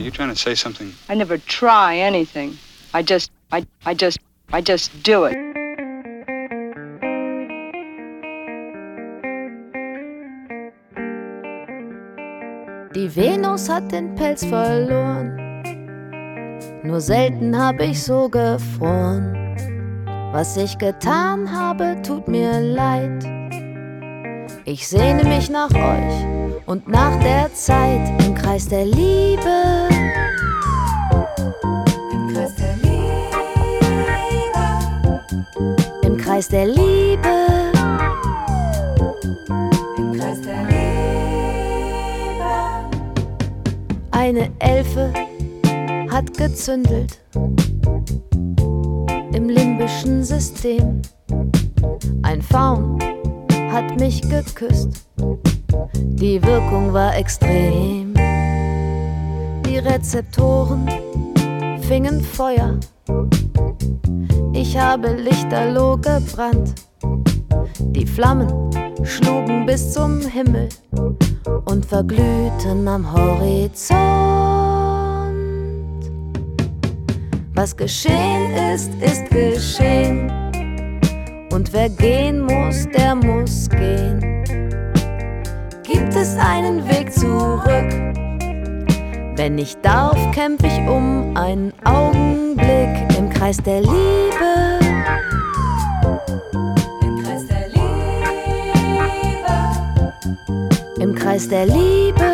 Are you trying to say something? I never try anything. I just, I, I just, I just do it. Die Venus hat den Pelz verloren. Nur selten hab ich so gefroren. Was ich getan habe, tut mir leid. Ich sehne mich nach euch und nach der Zeit im Kreis der Liebe. Kreis der Liebe. Im Kreis der Liebe. Eine Elfe hat gezündelt im limbischen System. Ein Faun hat mich geküsst, die Wirkung war extrem. Die Rezeptoren fingen Feuer, ich habe lichterloh gebrannt. Die Flammen schlugen bis zum Himmel und verglühten am Horizont. Was geschehen ist, ist geschehen. Und wer gehen muss, der muss gehen. Gibt es einen Weg zurück? Wenn ich darf, kämpf ich um einen Augenblick im Kreis der Liebe. Im Kreis der Liebe. Im Kreis der Liebe.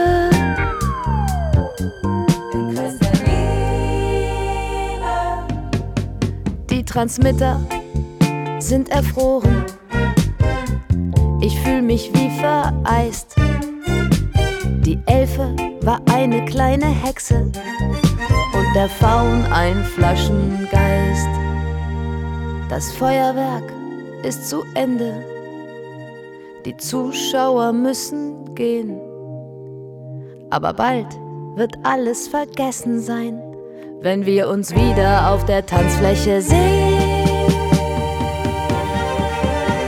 Transmitter sind erfroren. Ich fühl mich wie vereist. Die Elfe war eine kleine Hexe der Faun ein Flaschengeist. Das Feuerwerk ist zu Ende. Die Zuschauer müssen gehen. Aber bald wird alles vergessen sein wenn wir uns wieder auf der Tanzfläche sehen.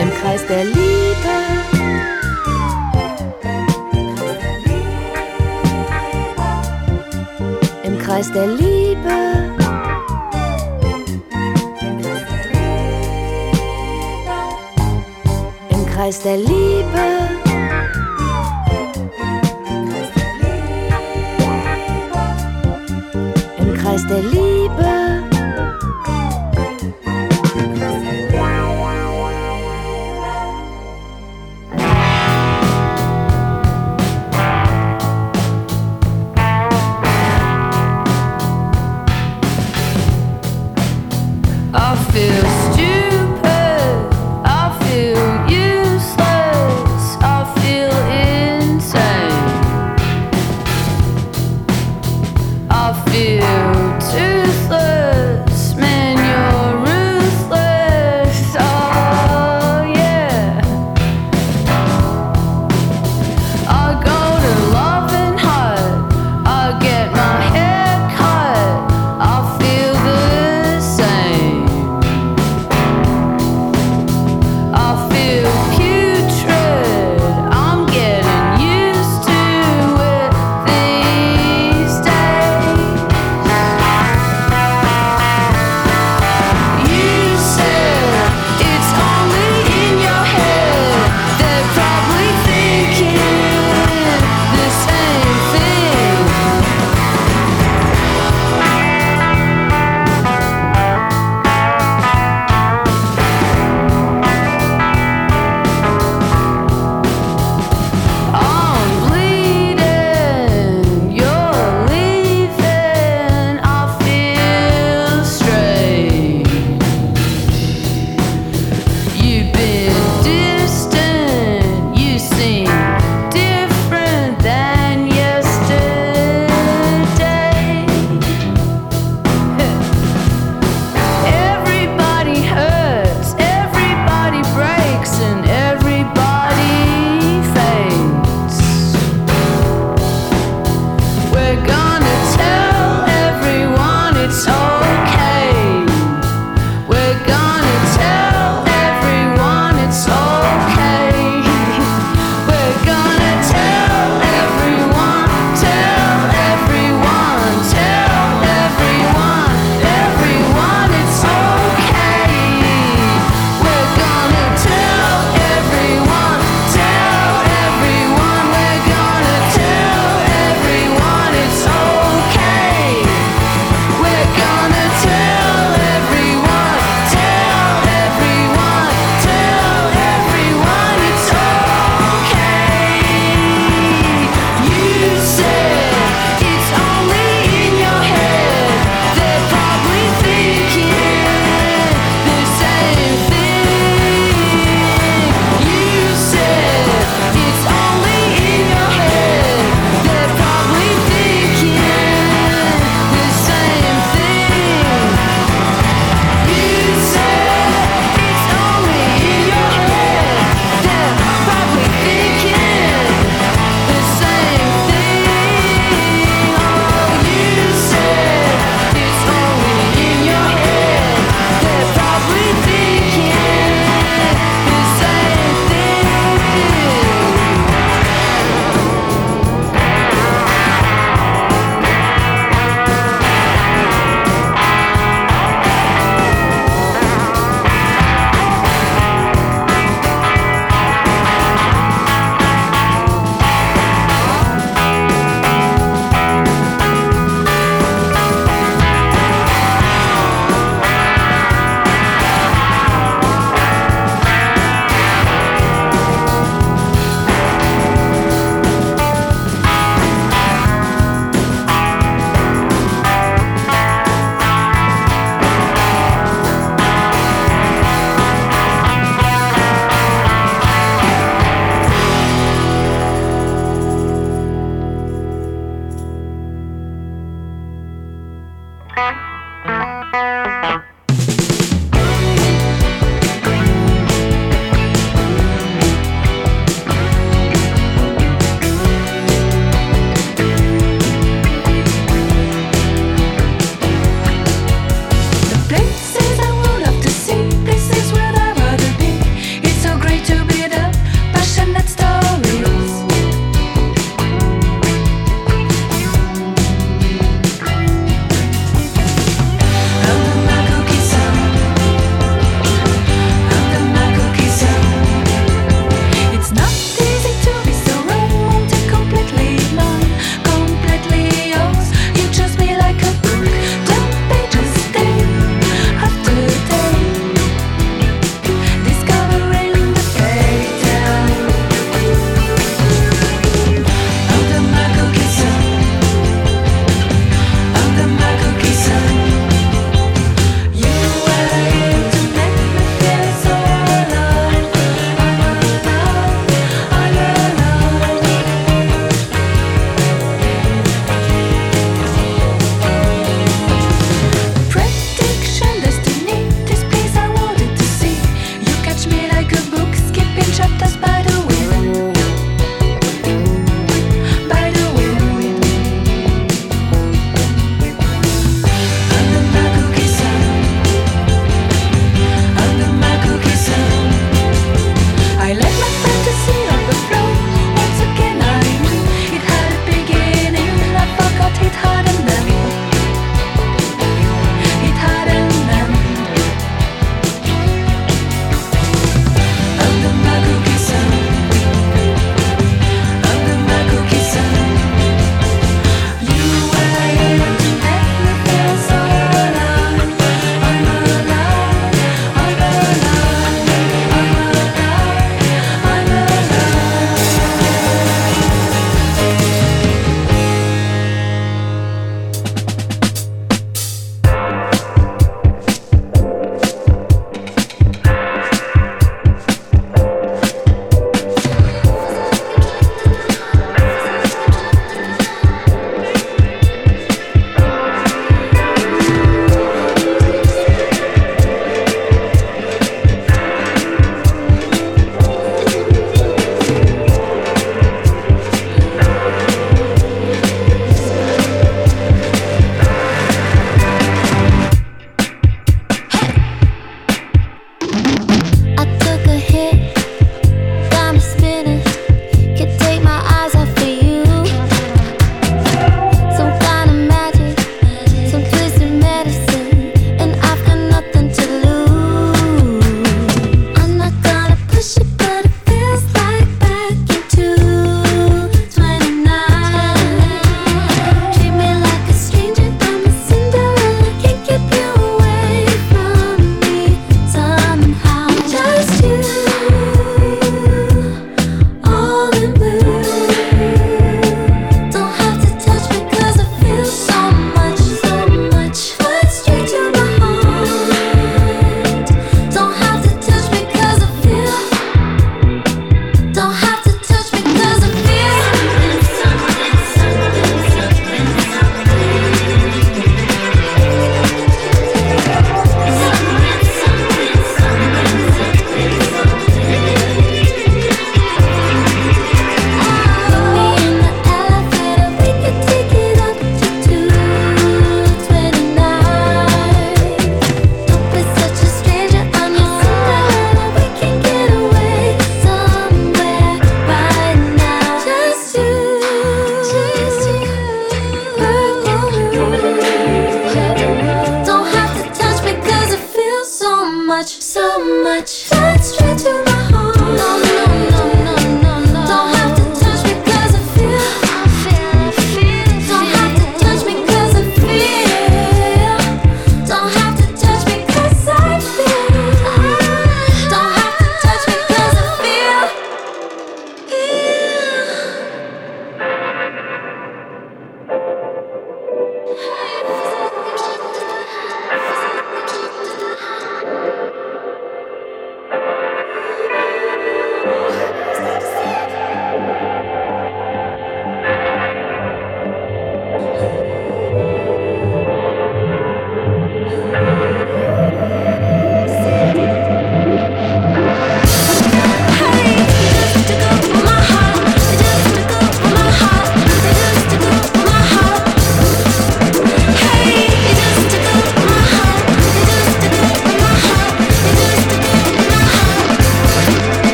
Im Kreis der Liebe. Kreis der Liebe. Im Kreis der Liebe. Kreis der Liebe.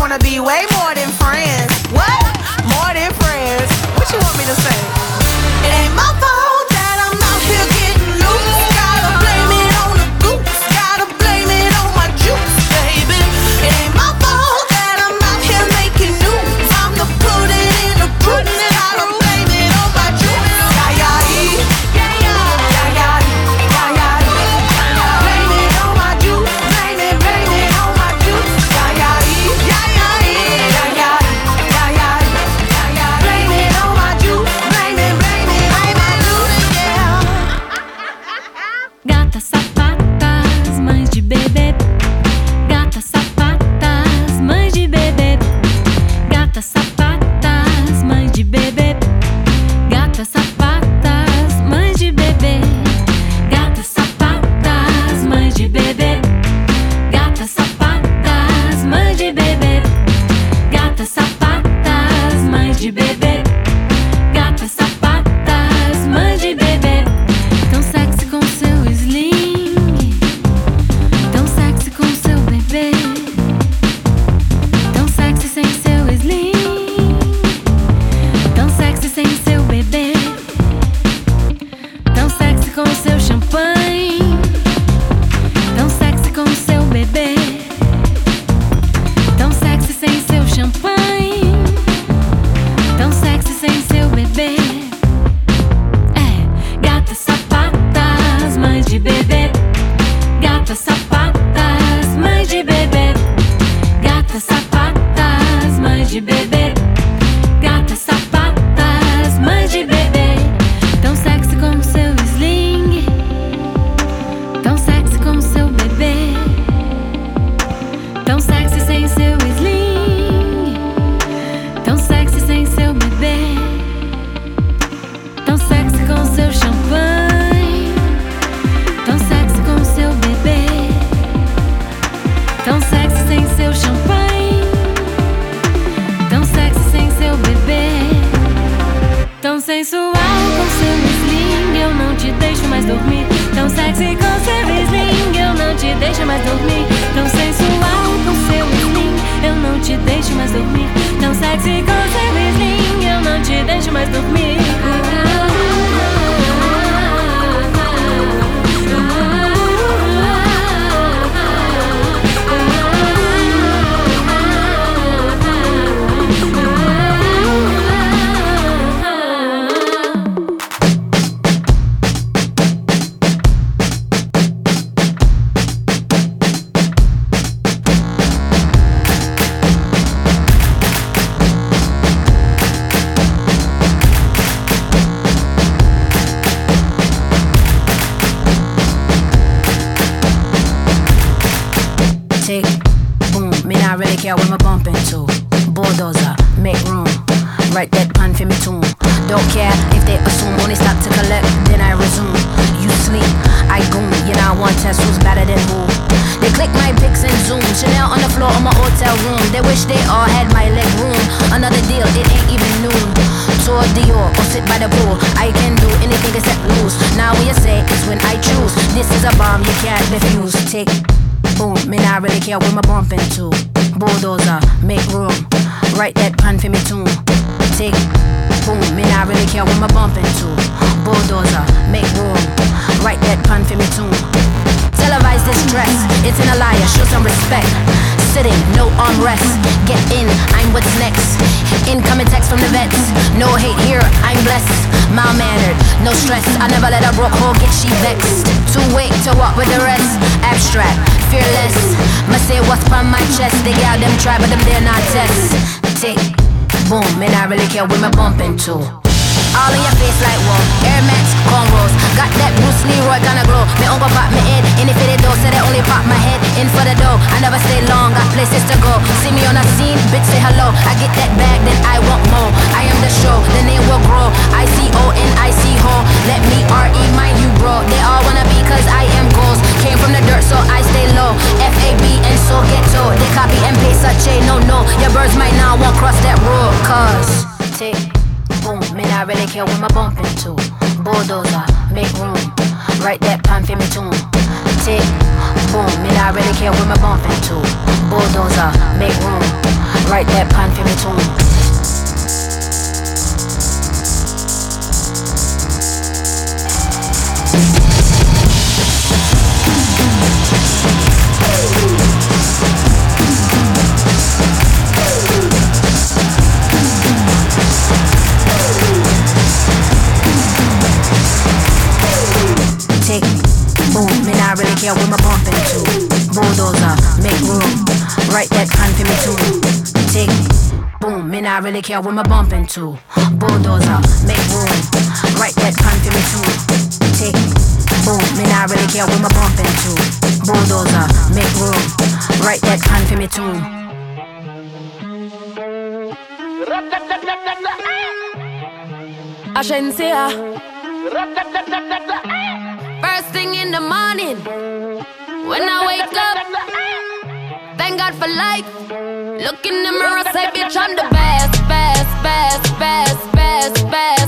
Wanna be way more than friends. What? More than friends. What you want me to say? It ain't my fault care what me bump into. Bulldozer, make room. Write that pan for me tune. Don't care if they assume only stop to collect, then I resume. You sleep, I goon. You know I want test who's better than who. They click my pics and zoom. Chanel on the floor of my hotel room. They wish they all had my leg room. Another deal, it ain't even noon. Tour Dior or sit by the pool. I can do anything except lose. Now what you say is when I choose. This is a bomb you can't refuse. Tick, boom, man, I really care what me bump into. Bulldozer, make room. Write that pan for me tune. Take boom, me not really care what me bump into. Bulldozer, make room. Write that pan for me tune. Televise this dress, it's an liar, show some respect. Sitting, no armrest. Get in, I'm what's next. Incoming text from the vets. No hate here, I'm blessed. Mild mannered, no stress. I never let a broke hoe get she vexed. Too weak to walk with the rest. Abstract, fearless. Must say what's from my chest. They got them try, but them dare not test. Tick, boom, and I really care what me bump into. All in your face like whoa. Air Max, cornrows. Got that Bruce Leroy kinda glow. Me uncle pop me head. In if it door, said they only pop my head. In for the dough. I never stay long, got places to go. See me on a scene, bitch say hello. I get that bag, then I want more. I am the show, the name will grow. I C O N I C ho. Let me R E mind you, bro. They all wanna be cause I am goals. Came from the dirt, so I stay low. F A B and so ghetto. They copy and paste a chain, no, no. Your birds might not want cross that road. Cause, tick boom, man, I really care what my bump into. Bulldozer, make room. Write that pan for me tune. Tick, boom, man, I really care what my bump into. Bulldozer, make room. Write that pan for me too. Not really care what my bump into. Bulldozer, make room. Write that plan for me too. Tick, boom, me not really care what my bump into. Bulldozer, make room. Write that plan for me too. Agencia. First thing in the morning, when I wake up, thank God for life. Look in the mirror, say, bitch, I'm the best, best, best, best, best, best, best.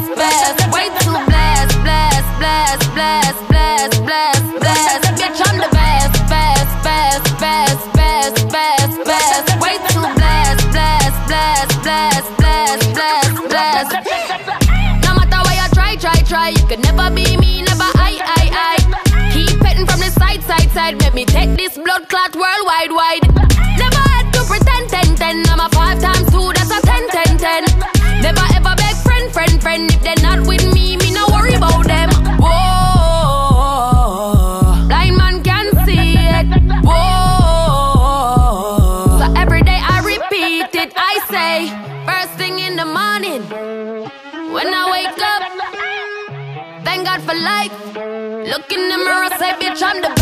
Blood clot worldwide, wide. Never had to pretend, ten, ten. I'm a five times two, that's a ten, ten, ten. Never ever beg friend, friend, friend. If they're not with me, me no worry about them. Whoa, blind man can see it. Whoa, so every day I repeat it. I say, first thing in the morning, when I wake up, thank God for life. Look in the mirror, say, bitch, I'm the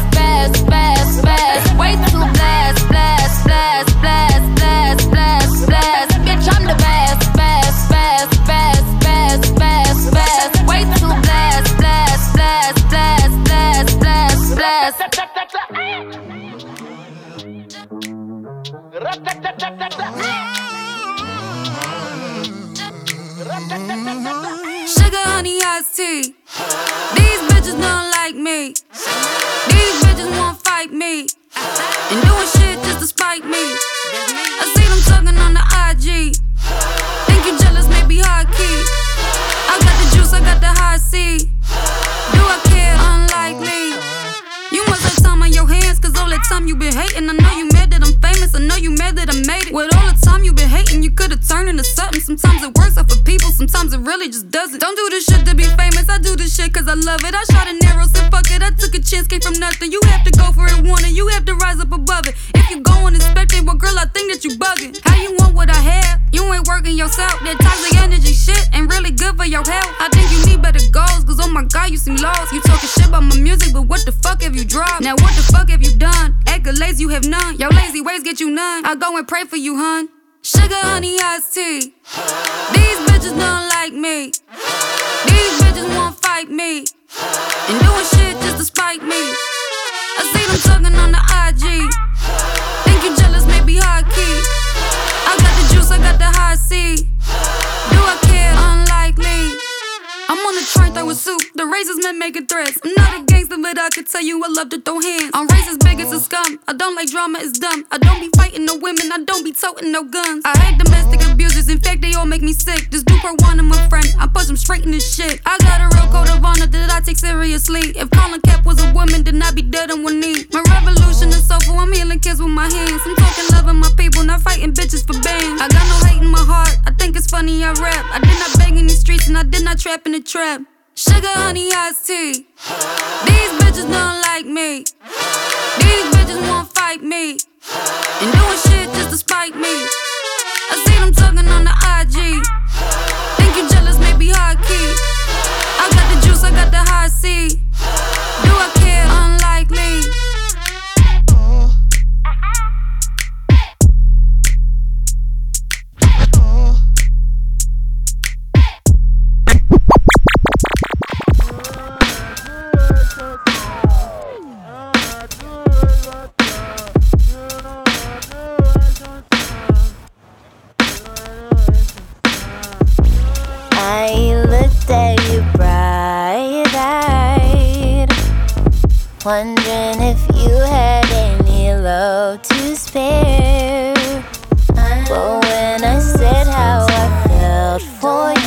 best, best, best. Way too. Bitch, I'm the best, best, best, best, best, best, best. Way too. Sugar, honey, iced tea. These bitches don't like me. These bitches won't fight me. And doing shit just to spite me. I see them talking on the IG. Think you jealous, maybe high key. I got the juice, I got the Hi-C. Do I that time you been hating. I know you mad that I'm famous, I know you mad that I made it. With all the time you been hating, you could've turned into something. Sometimes it works out for people, sometimes it really just doesn't. Don't do this shit to be famous, I do this shit cause I love it. I shot an arrow, said fuck it, I took a chance, came from nothing. You have to go for it, it, you have to rise up above it. If you go unexpected, well, girl, I think that you bugging. How you want what I have? You ain't working yourself. That toxic energy shit ain't really good for your health. I think you need better goals, cause oh my god, you seem lost. You talking shit about my music, but what the fuck have you dropped? Now what the fuck have you done? Accolades you have none. Your lazy ways get you none. I'll go and pray for you, hun. Sugar, honey, iced tea. These bitches don't like me. These bitches won't fight me. And doing shit just to spite me. I see them talking on the IG. Think you jealous, maybe high key. I got the juice, I got the Hi-C. Do I care? Unlikely. I'm on the train throwing soup. The razors men making threats. I'm not a gangster, but I can tell you I love to throw hands. I'm scum. I don't like drama, it's dumb. I don't be fighting no women, I don't be toting no guns. I hate domestic abusers, in fact, they all make me sick. This dude one, of my friend. I push him straight in this shit. I got a real code of honor that I take seriously. If Colin Cap was a woman, then I'd be dead on one knee. My revolution is soulful, I'm healing kids with my hands. I'm talking loving my people, not fighting bitches for bands. I got no hate in my heart, I think it's funny I rap. I did not bang in these streets, and I did not trap in the trap. Sugar, honey, iced tea. These bitches don't like me. These bitches wanna fight me. And doing shit just to spite me. I see them talking on the IG. Think you jealous, maybe high key. I got the juice, I got the high seat. Wondering if you had any love to spare. But when I said how I felt for you.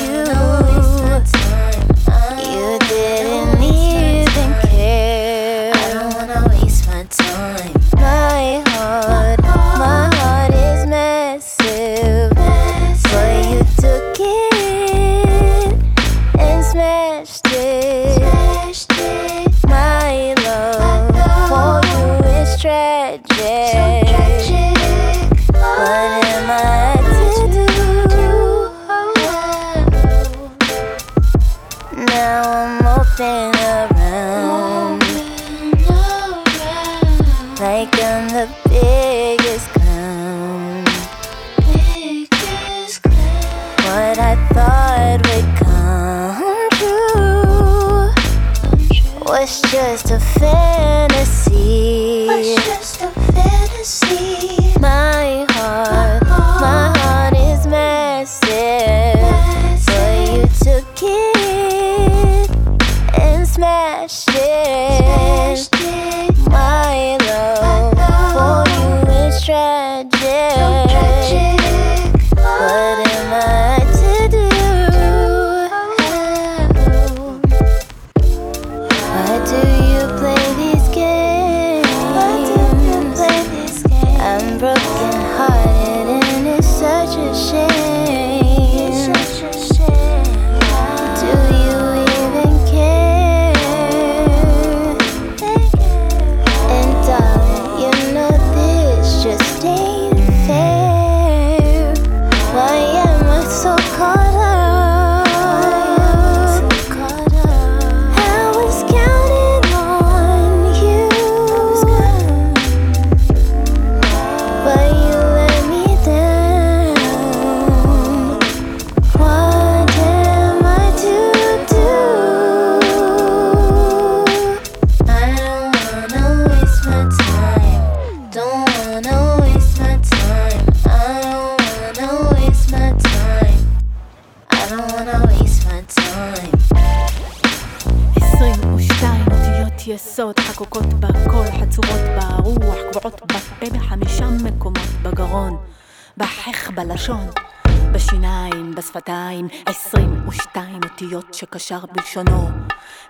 ישר בלשונו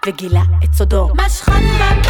וגילה את סודו. משכן במ...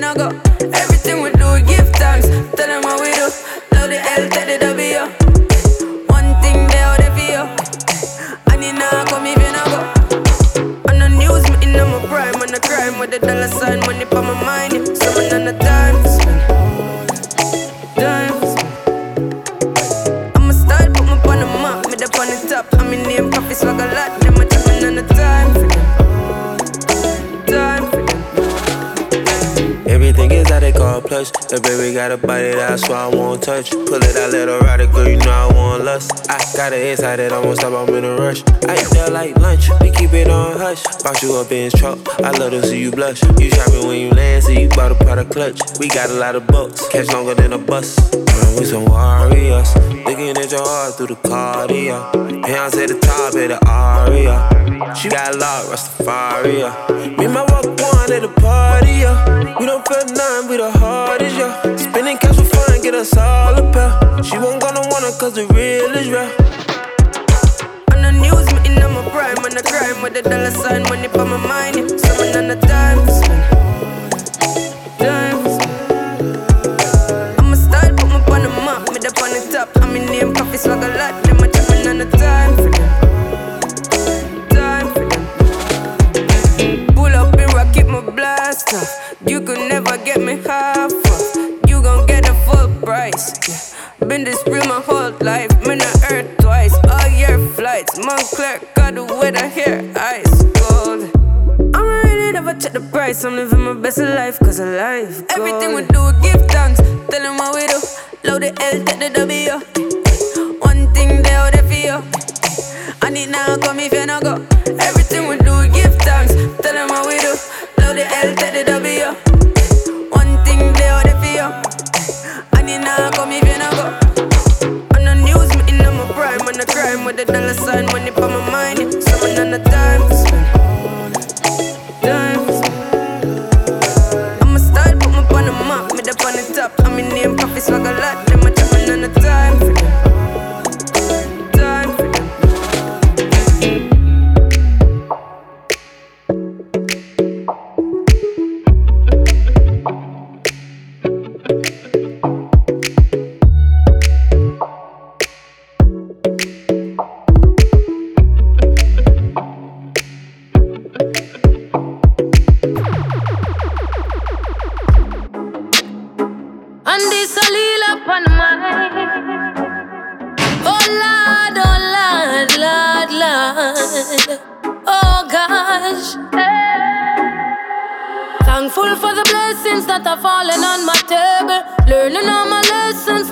come if go. Baby got a body that's why I won't touch. Pull it out, let her ride it, girl, you know I want lust. I got it inside it, I won't stop, I'm in a rush. I eat that like lunch, we keep it on hush. Box you up in his truck, I love to see you blush. You shopping when you land, so you bought a of clutch. We got a lot of bucks, catch longer than a bus. We some warriors, looking at your heart through the cardio. Hands at the top of the aria. She got a lot, Rastafari. Me and my walk one at the party, yeah. We don't feel nothing, we the hardest, yeah. Spending cash for fun, get us all a pair. She won't gonna want it, cause the real is real. On the news, me in my prime, on the crime with the dollar sign, money for my mind. Yeah. Someone on the time spend. Time to spend. I'm a style, put me on the map, me up on the top. I'm in name, coffee swag a lot. Them a jumping on the. Time You could never get me half. You gon' get the full price. Yeah. Been this real my whole life. Me not earth twice. All year flights. Montclair got the weather here. Ice cold. I'm really never check the price. I'm living my best life cause of life. Gold. Everything we do, we give thanks. Tell them what we do. Load the L, take the W. One thing they out there for you. And it now come if you not go. Everything we do, we give thanks. Tell them what we the L, take the W. One thing they out for you. And it now come if you not go. On the news, me in my prime, on the crime with the dollar sign, money for my mind. Someone on the time to spend. Time to spend. Style, put me on the map, me up on the top. I'm in name, coffee swag a lot.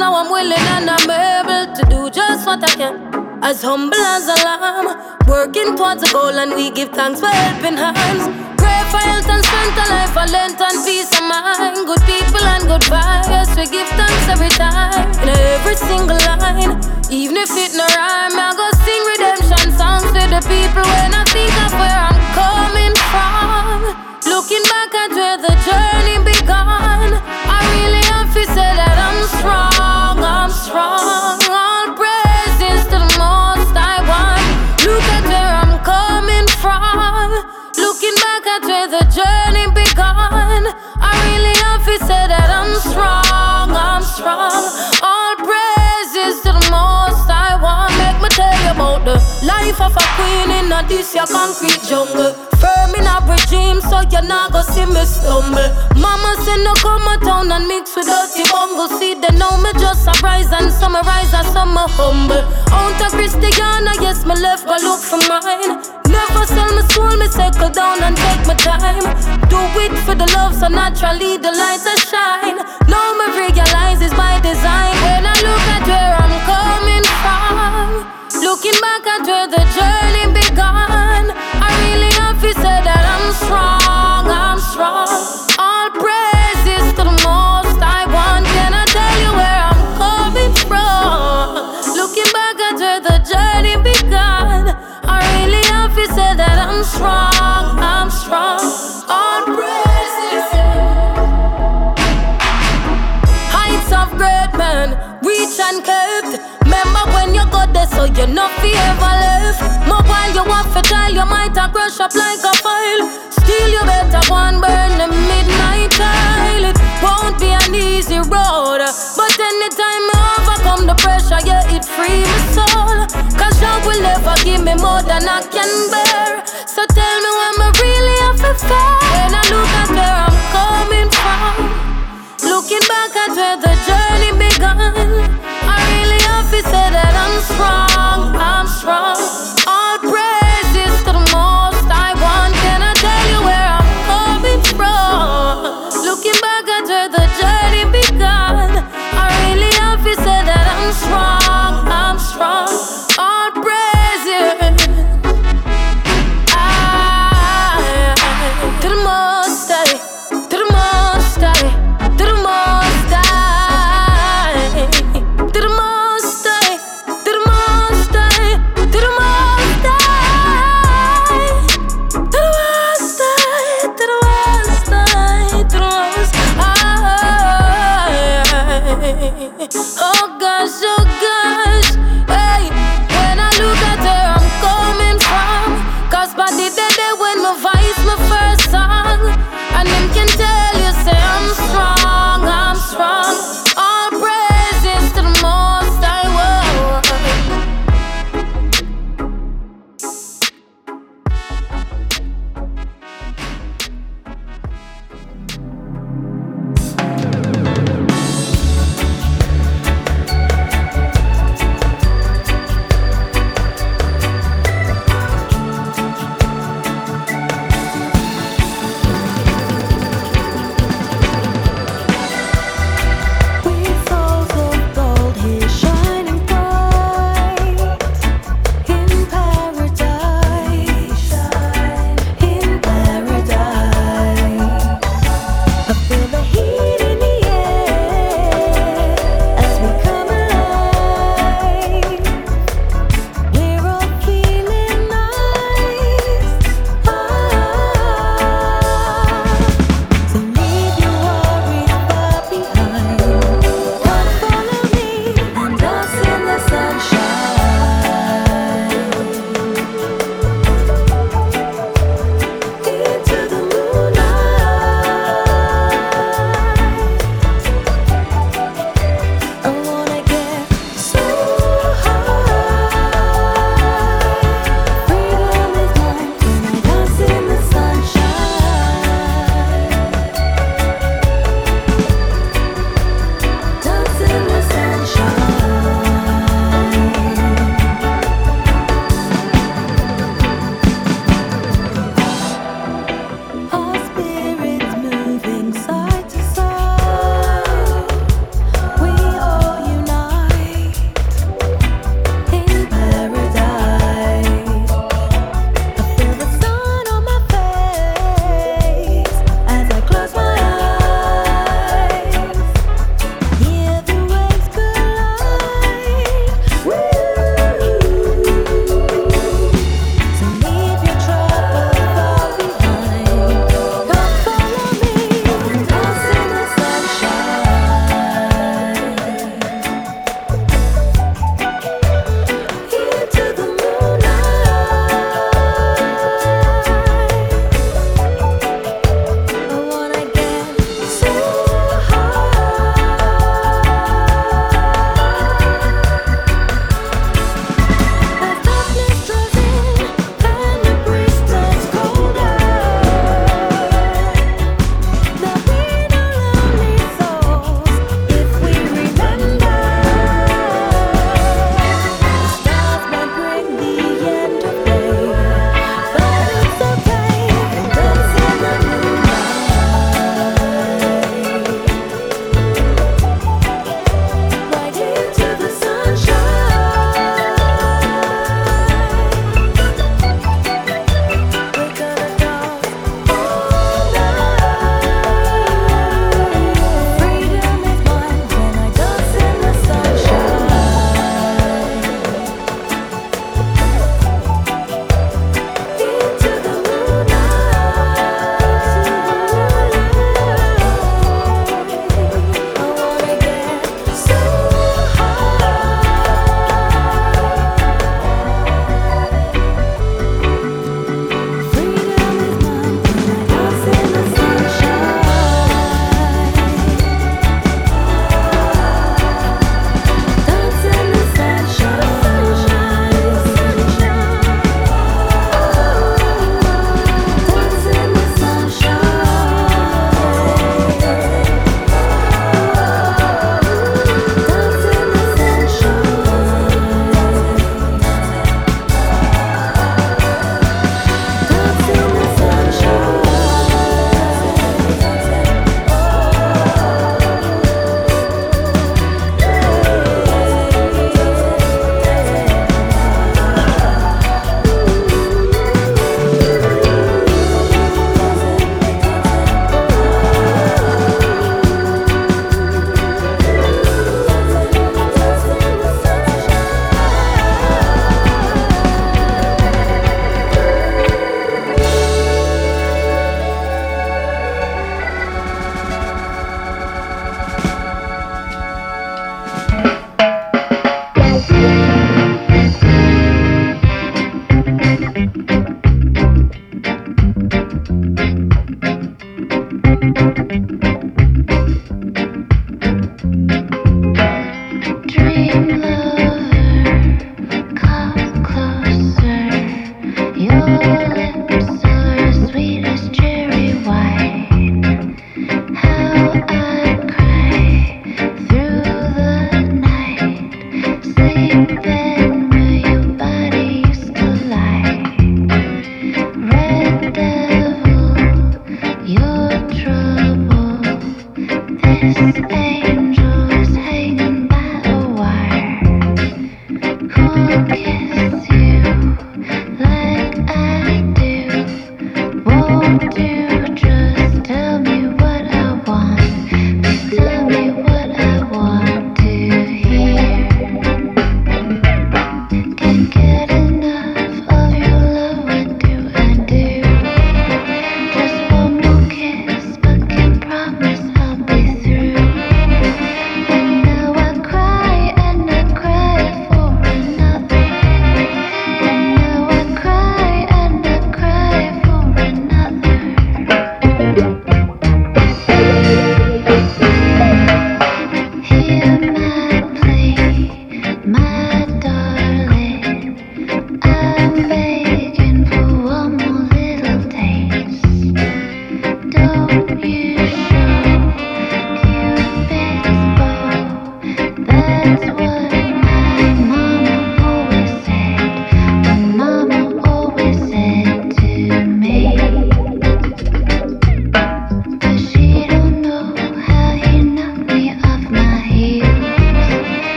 Now I'm willing and I'm able to do just what I can. As humble as a lamb, working towards a goal, and we give thanks for helping hands. Pray for health and strength, a life, a length and peace of mind. Good people and good vibes, we give thanks every time. In every single line, even if it no rhyme, I go sing redemption songs to the people when I think of where I'm coming from. Looking back at where the journey began, I really to say that strong, I'm strong. All praises to the most I want. Look at where I'm coming from. Looking back at where the journey began, I really have to say that I'm strong, I'm strong. All life of a queen in a this your concrete jungle. Firm in a regime, so you not go see me stumble. Mama say no come a town and mix with dirty bungle. See they know me just a rise and summarize as some a humble. Of Christiana, yes me left go look for mine. Never sell my soul, me settle down and take my time. Do it for the love, so naturally the lights are shine. Now me realize it's my design. When I look at where looking back at where the journey began, so you know fi ever left. More while you want for trial, you might a crush up like a file. Still you better and burn the midnight oil. It won't be an easy road, but anytime I overcome the pressure, yeah, it free my soul. Cause love will never give me more than I can bear.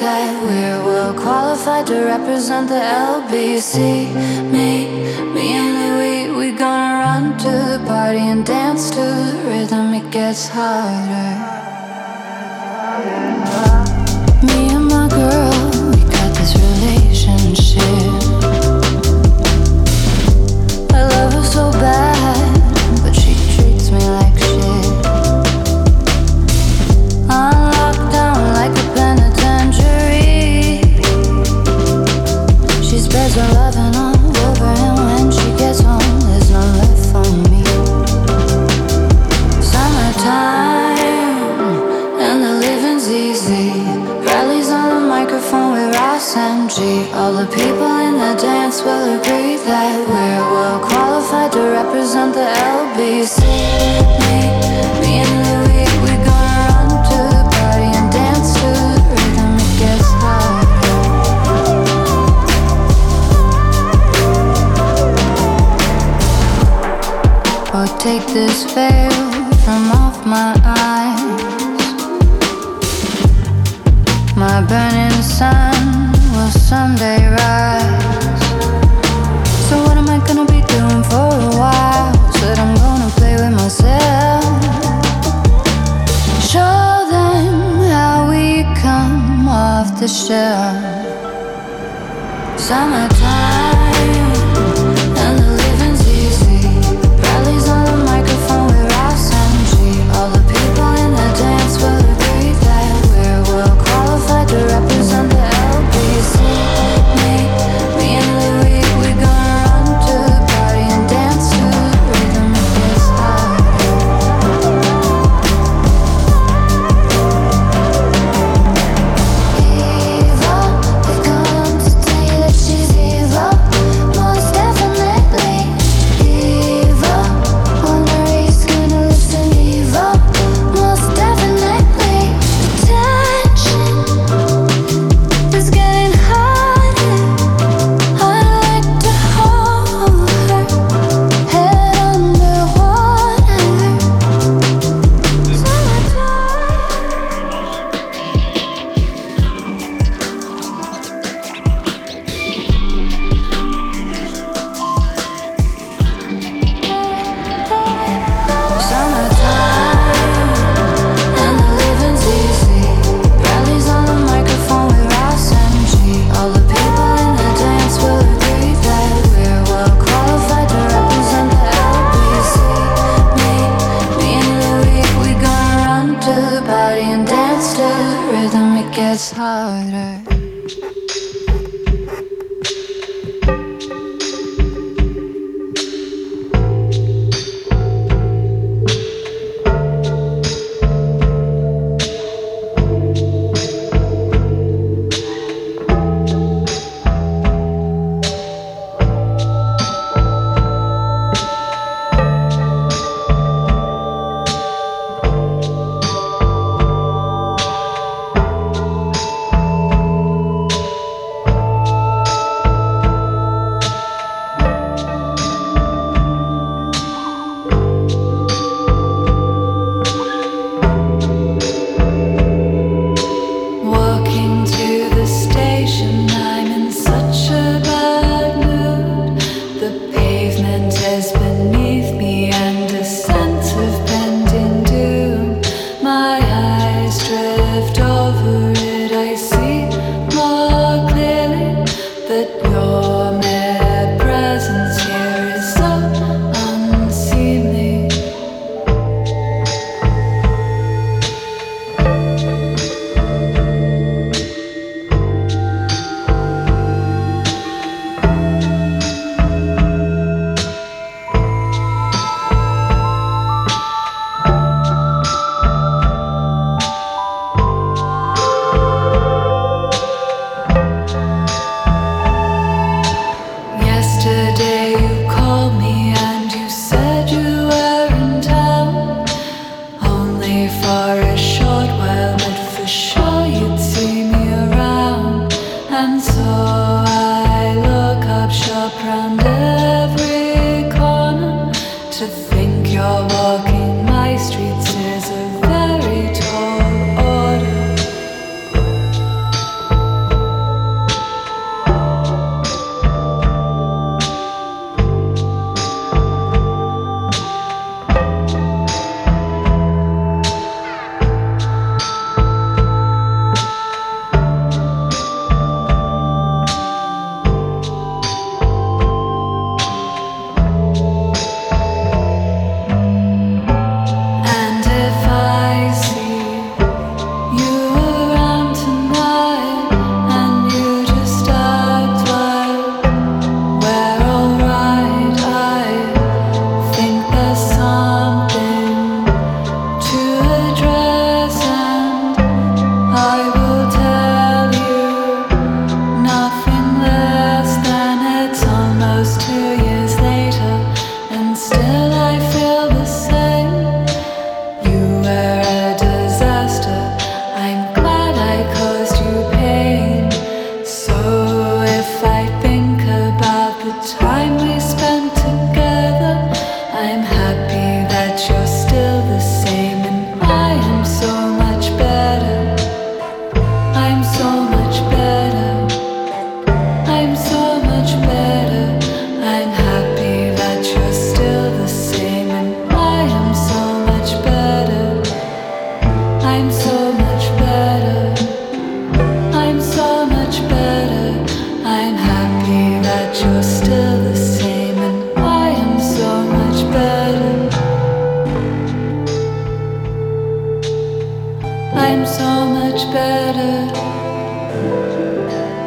that we're well qualified to represent the LBC. Me, me and Louis, we gonna run to the party and dance to the rhythm. It gets harder.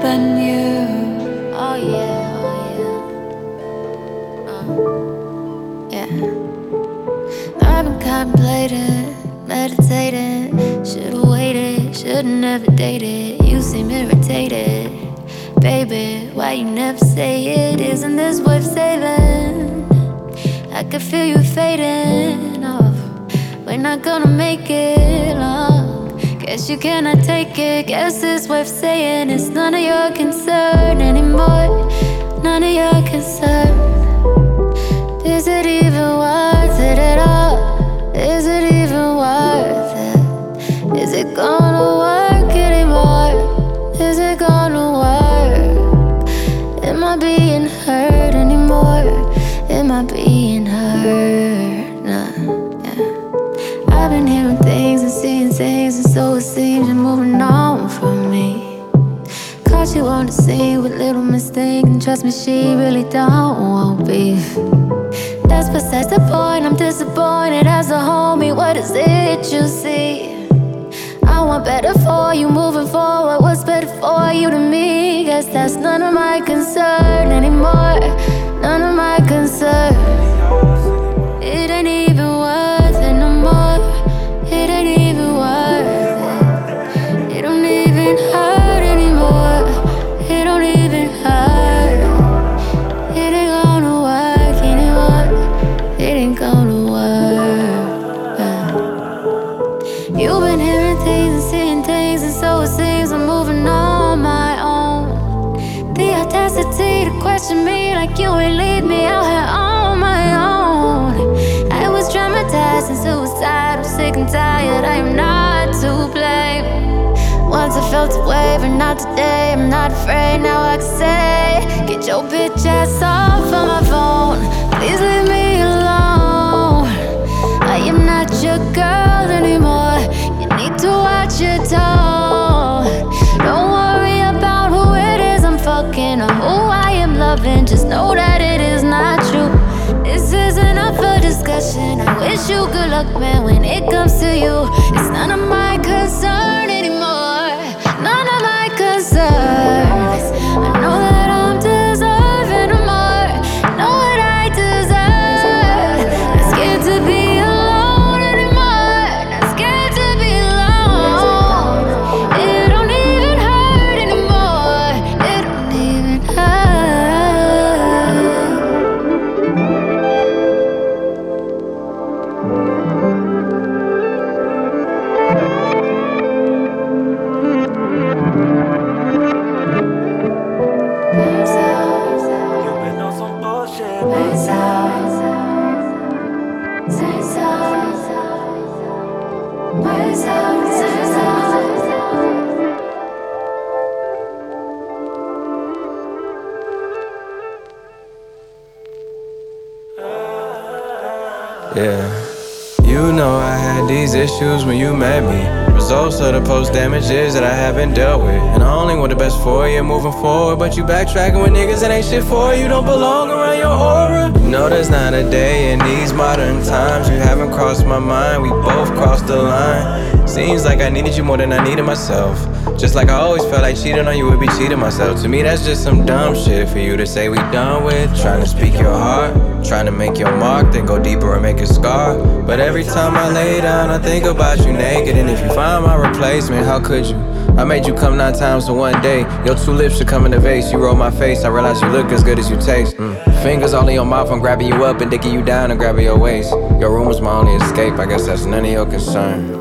Than you. Oh yeah, oh yeah. Uh, yeah. I've been contemplating, meditating. Should've waited, should've never dated. You seem irritated. Baby, why you never say it? Isn't this worth saving? I can feel you fading off. We're not gonna make it long. Guess you cannot take it. Guess it's worth saying it's none of your concern anymore. None of your concern. Is it even worth it at all? Is it even worth it? Is it gonna work anymore? Is it gonna work? Am I being hurt anymore? Am I being hurt? Scene with little mistake, and trust me, she really don't want beef. That's besides the point. I'm disappointed as a homie. What is it you see? I want better for you moving forward. What's better for you to me? Guess that's none of my concern anymore. None of my concern. It ain't not today. I'm not afraid, now I can say, Get your bitch ass off of my phone. Please leave me alone. I am not your girl anymore. You need to watch your tone. Don't worry about who it is I'm fucking or who I am loving. Just know that it is not true. This isn't up for discussion. I wish you good luck, man, when it comes to you. It's none of my concern my issues when you met me. Results of the post damages that I haven't dealt with. And I only want the best for you moving forward. But you backtracking with niggas that ain't shit for you. Don't belong around your aura. No, there's not a day in these modern times. You haven't crossed my mind. We both crossed the line. Seems like I needed you more than I needed myself. Just like I always felt like cheating on you would be cheating myself. To me, that's just some dumb shit for you to say we done with. Trying to speak your heart, trying to make your mark, then go deeper and make a scar. But every time I lay down, I think about you naked. And if you find my replacement, how could you? I made you come nine times in one day. Your two lips should come in the vase. You roll my face. I realize you look as good as you taste. Mm. Fingers all in your mouth, I'm grabbing you up and digging you down and grabbing your waist. Your room was my only escape. I guess that's none of your concern.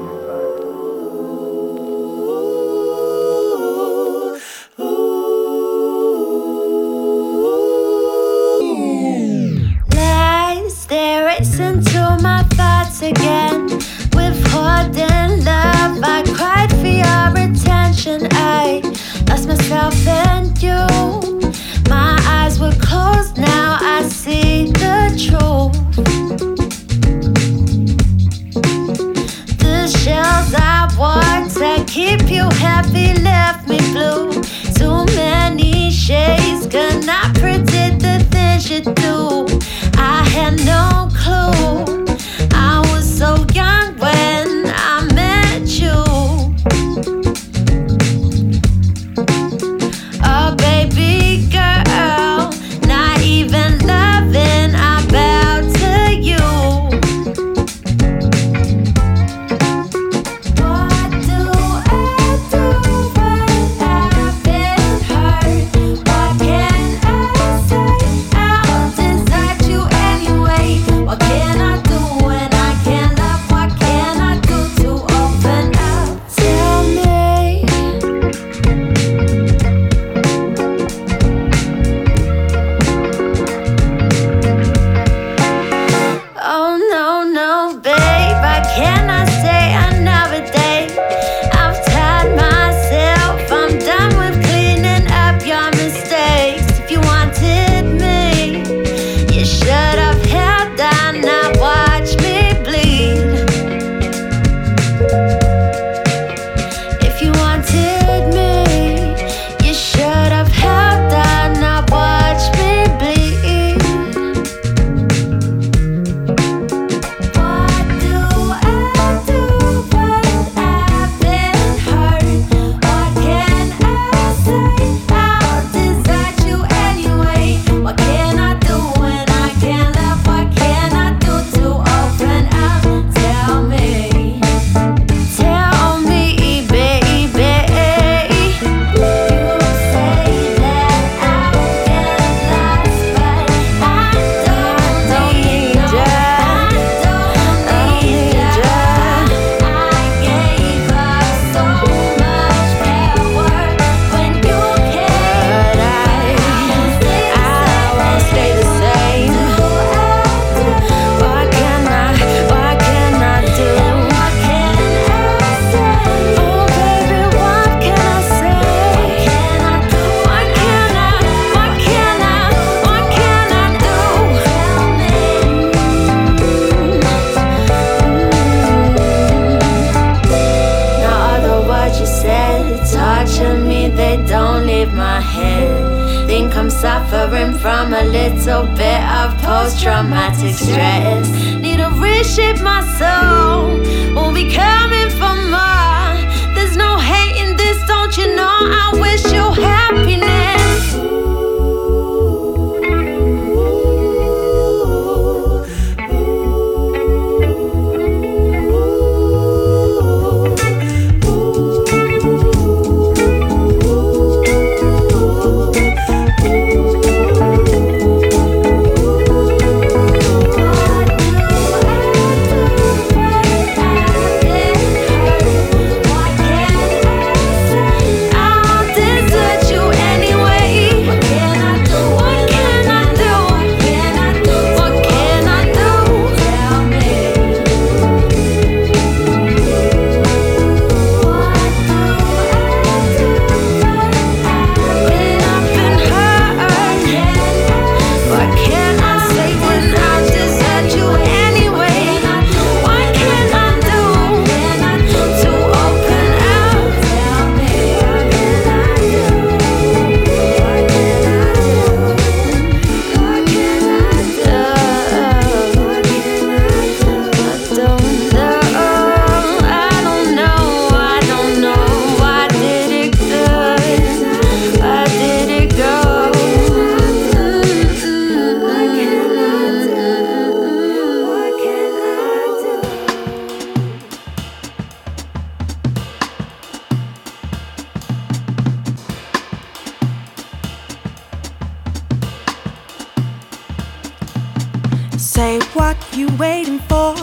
Say what you waiting for.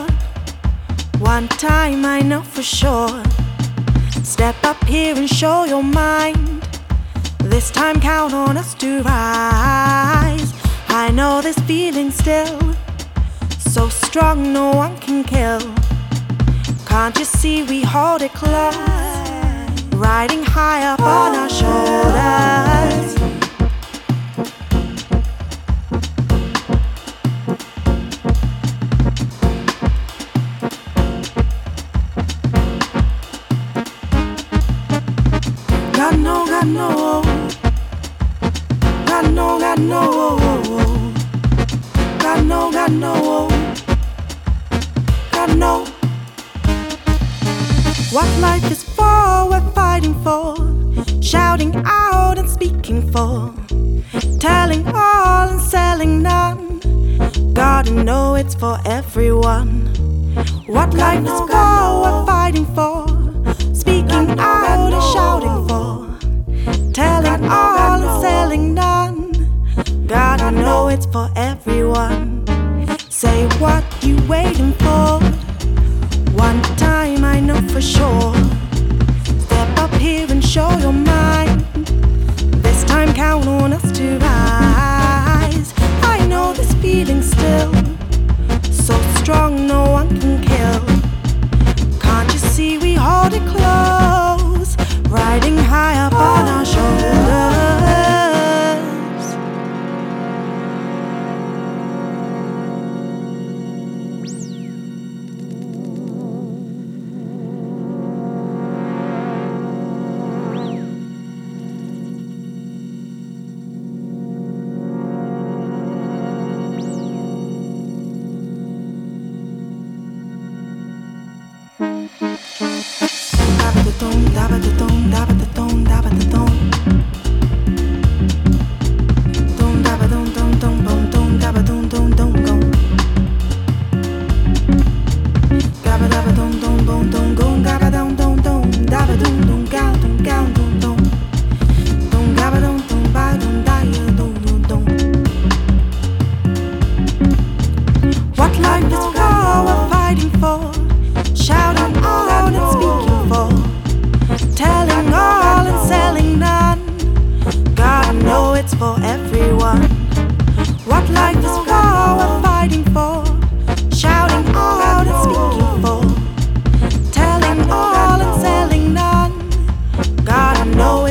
One time I know for sure. Step up here and show your mind. This time count on us to rise. I know this feeling still. So strong, no one can kill. Can't you see we hold it close? Riding high up on our shoulders.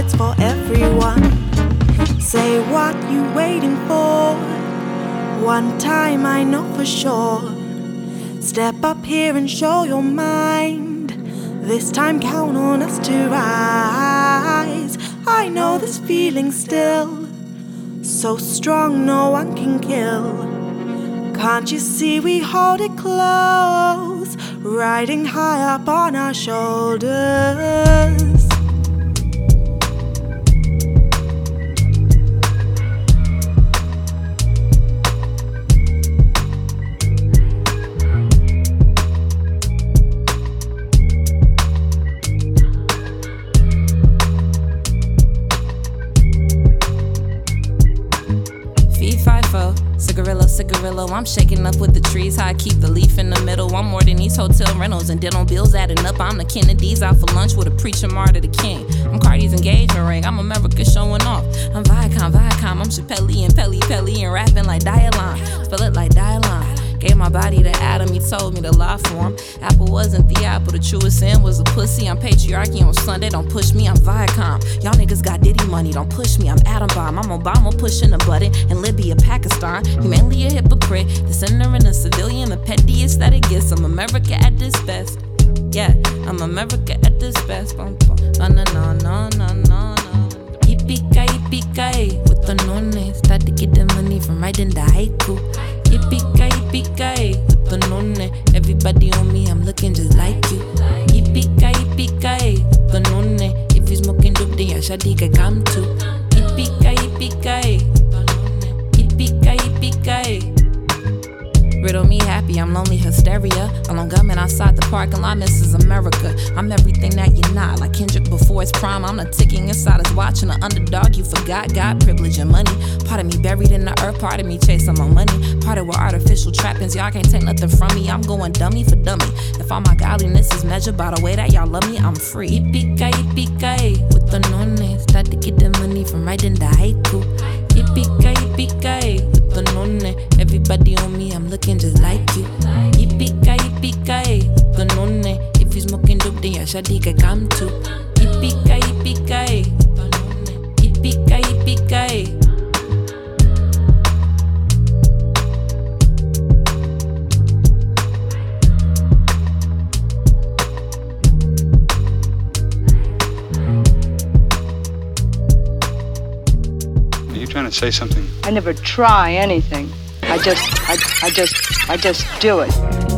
it's for everyone. Say what you waiting for. One time I know for sure. Step up here and show your mind. This time count on us to rise. I know this feeling still. So strong, no one can kill. Can't you see we hold it close? Riding high up on our shoulders. Cigarillo, cigarillo. I'm shaking up with the trees. How I keep the leaf in the middle. I'm more than these hotel rentals and dental bills adding up. I'm the Kennedys out for lunch with a preacher martyr the king. I'm Cardi's engagement ring. I'm America showing off. I'm Viacom, Viacom. I'm Chappelle and Pelly Pelly and rapping like Dylan. Spell it like Dylan. Gave my body to Adam, he told me to lie for him. Apple wasn't the apple, the truest sin was a pussy. I'm patriarchy on Sunday, don't push me, I'm Viacom. Y'all niggas got Diddy money, don't push me, I'm Atom Bomb. I'm Obama pushing a button in Libya, Pakistan. Humanly a hypocrite, the sinner and a civilian, the pettiest that it gets. I'm America at this best. Yeah, I'm America at this best. No, no, no, no, no, no. Yippee-ki, yippee-ki, with the nonne. Start to get the money from writing the haiku. Yippee-ki, yippee-ki, with the nonne. Everybody on me, I'm looking just like you. Yippee-ki, yippee-ki, with the nonne. If you smoking dope, then your shawty can come too. Yippee-ki, yippee-ki, yippee-ki, yippee-ki. Riddle me happy, I'm lonely hysteria. Along gunmen outside the parking lot, Mrs. America. I'm everything that you're not. Like Kendrick before his prime, I'm the ticking inside his watch. And the underdog you forgot, got privilege and money. Part of me buried in the earth, part of me chasing my money. Part of with artificial trappings, y'all can't take nothing from me. I'm going dummy for dummy. If all my godliness is measured by the way that y'all love me, I'm free. Yippee-ki, yippee-ki, with the nonne. Start to get the money from writing the haiku. Yippee-ki, yippee-ki, with the nonne. Everybody on me, I'm looking just like you. Yippee-ki, yippee-ki, the nonne. If you smoking dope, then your shawty can come too. Yippee-ki, yippee-ki, yippee-ki, yippee-ki. To say something? I never try anything. I just, I, I just, I just do it.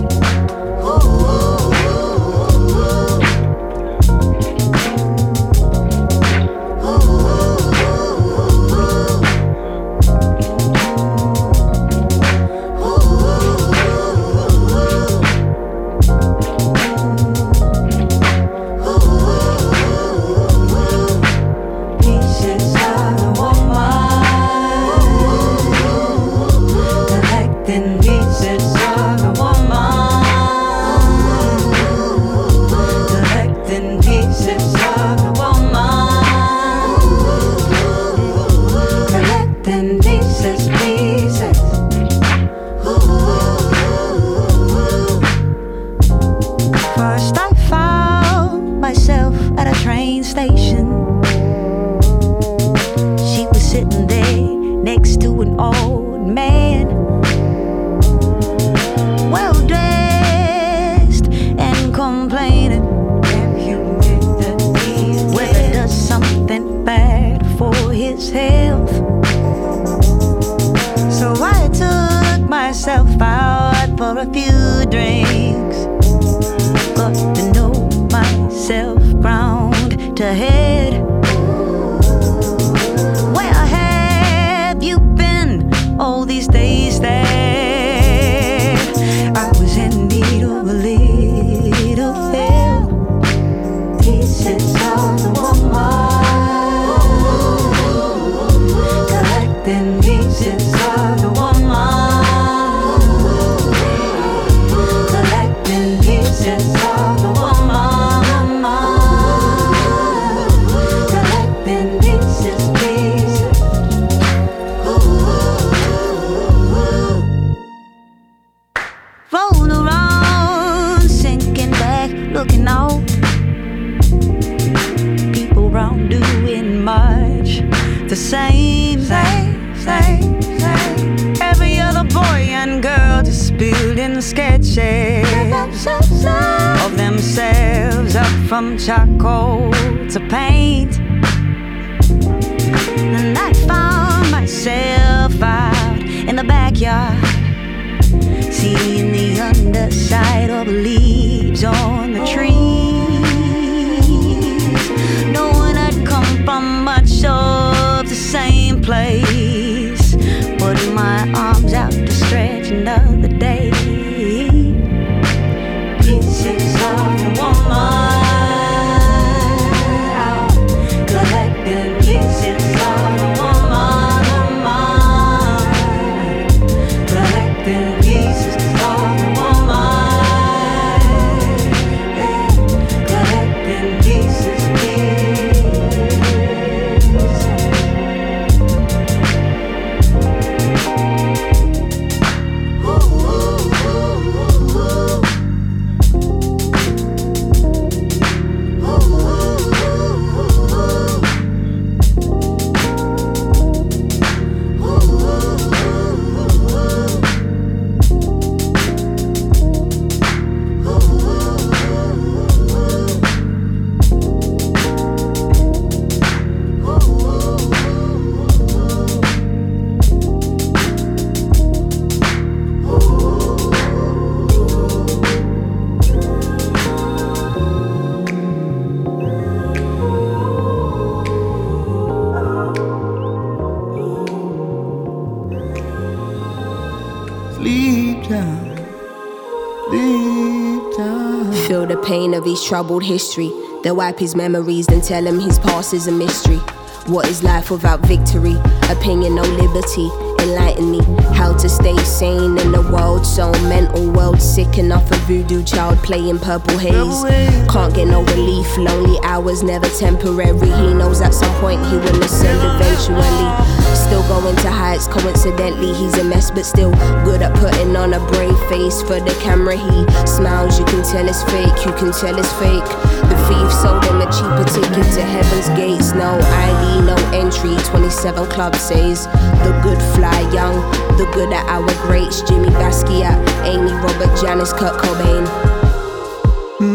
His troubled history. They wipe his memories, then tell him his past is a mystery. What is life without victory? Opinion, no liberty. Enlighten me how to stay sane in a world so mental. World sick enough, of voodoo child playing purple haze. Can't get no relief, lonely hours never temporary. He knows at some point he will ascend eventually. Still going to heights, coincidentally, he's a mess, but still good at putting on a brave face for the camera. He smiles, you can tell it's fake, you can tell it's fake. The thief sold him a cheaper ticket to heaven's gates. No ID, no entry. 27 Club says the good fly young, the good at our greats. Jimi Basquiat, Amy, Robert, Janis, Kurt Cobain.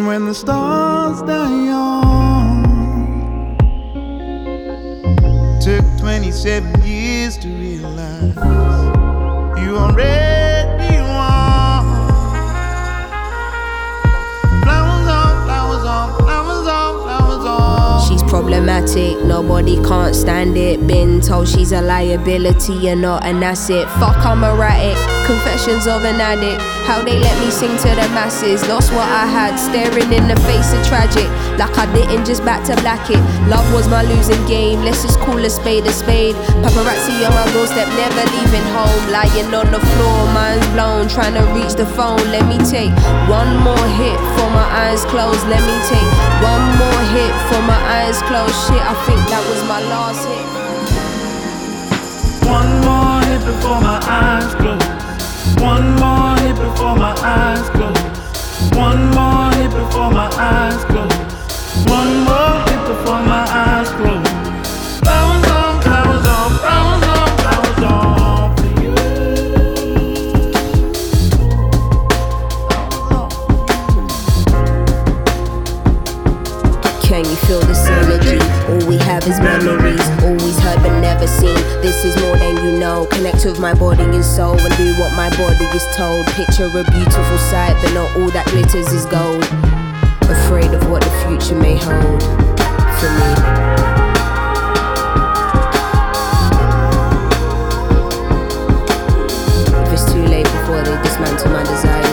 When the stars die young, 27 years to realize you already won. Flowers on, flowers on, flowers on, flowers on. She's problematic, nobody can't stand it. Been told she's a liability, you're not an asset. Fuck, I'm erratic. Confessions of an addict. How they let me sing to the masses. Lost what I had, staring in the face of tragic. Like I didn't just back to black it. Love was my losing game. Let's just call a spade a spade. Paparazzi on my doorstep, never leaving home. Lying on the floor, mind's blown. Trying to reach the phone. Let me take one more hit for my eyes closed. Let me take one more hit for my eyes closed. Shit, I think that was my last hit. One more hit before my eyes close. One more hit before my eyes close. One more hit before my eyes close. One more hit before my eyes close. Soul and do what my body is told. Picture a beautiful sight, but not all that glitters is gold. Afraid of what the future may hold for me. It's too late before they dismantle my desires.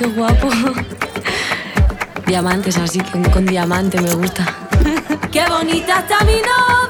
qué guapo. Diamantes, así con diamante me gusta. Qué bonita está mi novia.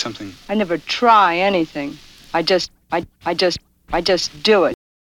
something? I never try anything. I just, I, I just, I just do it.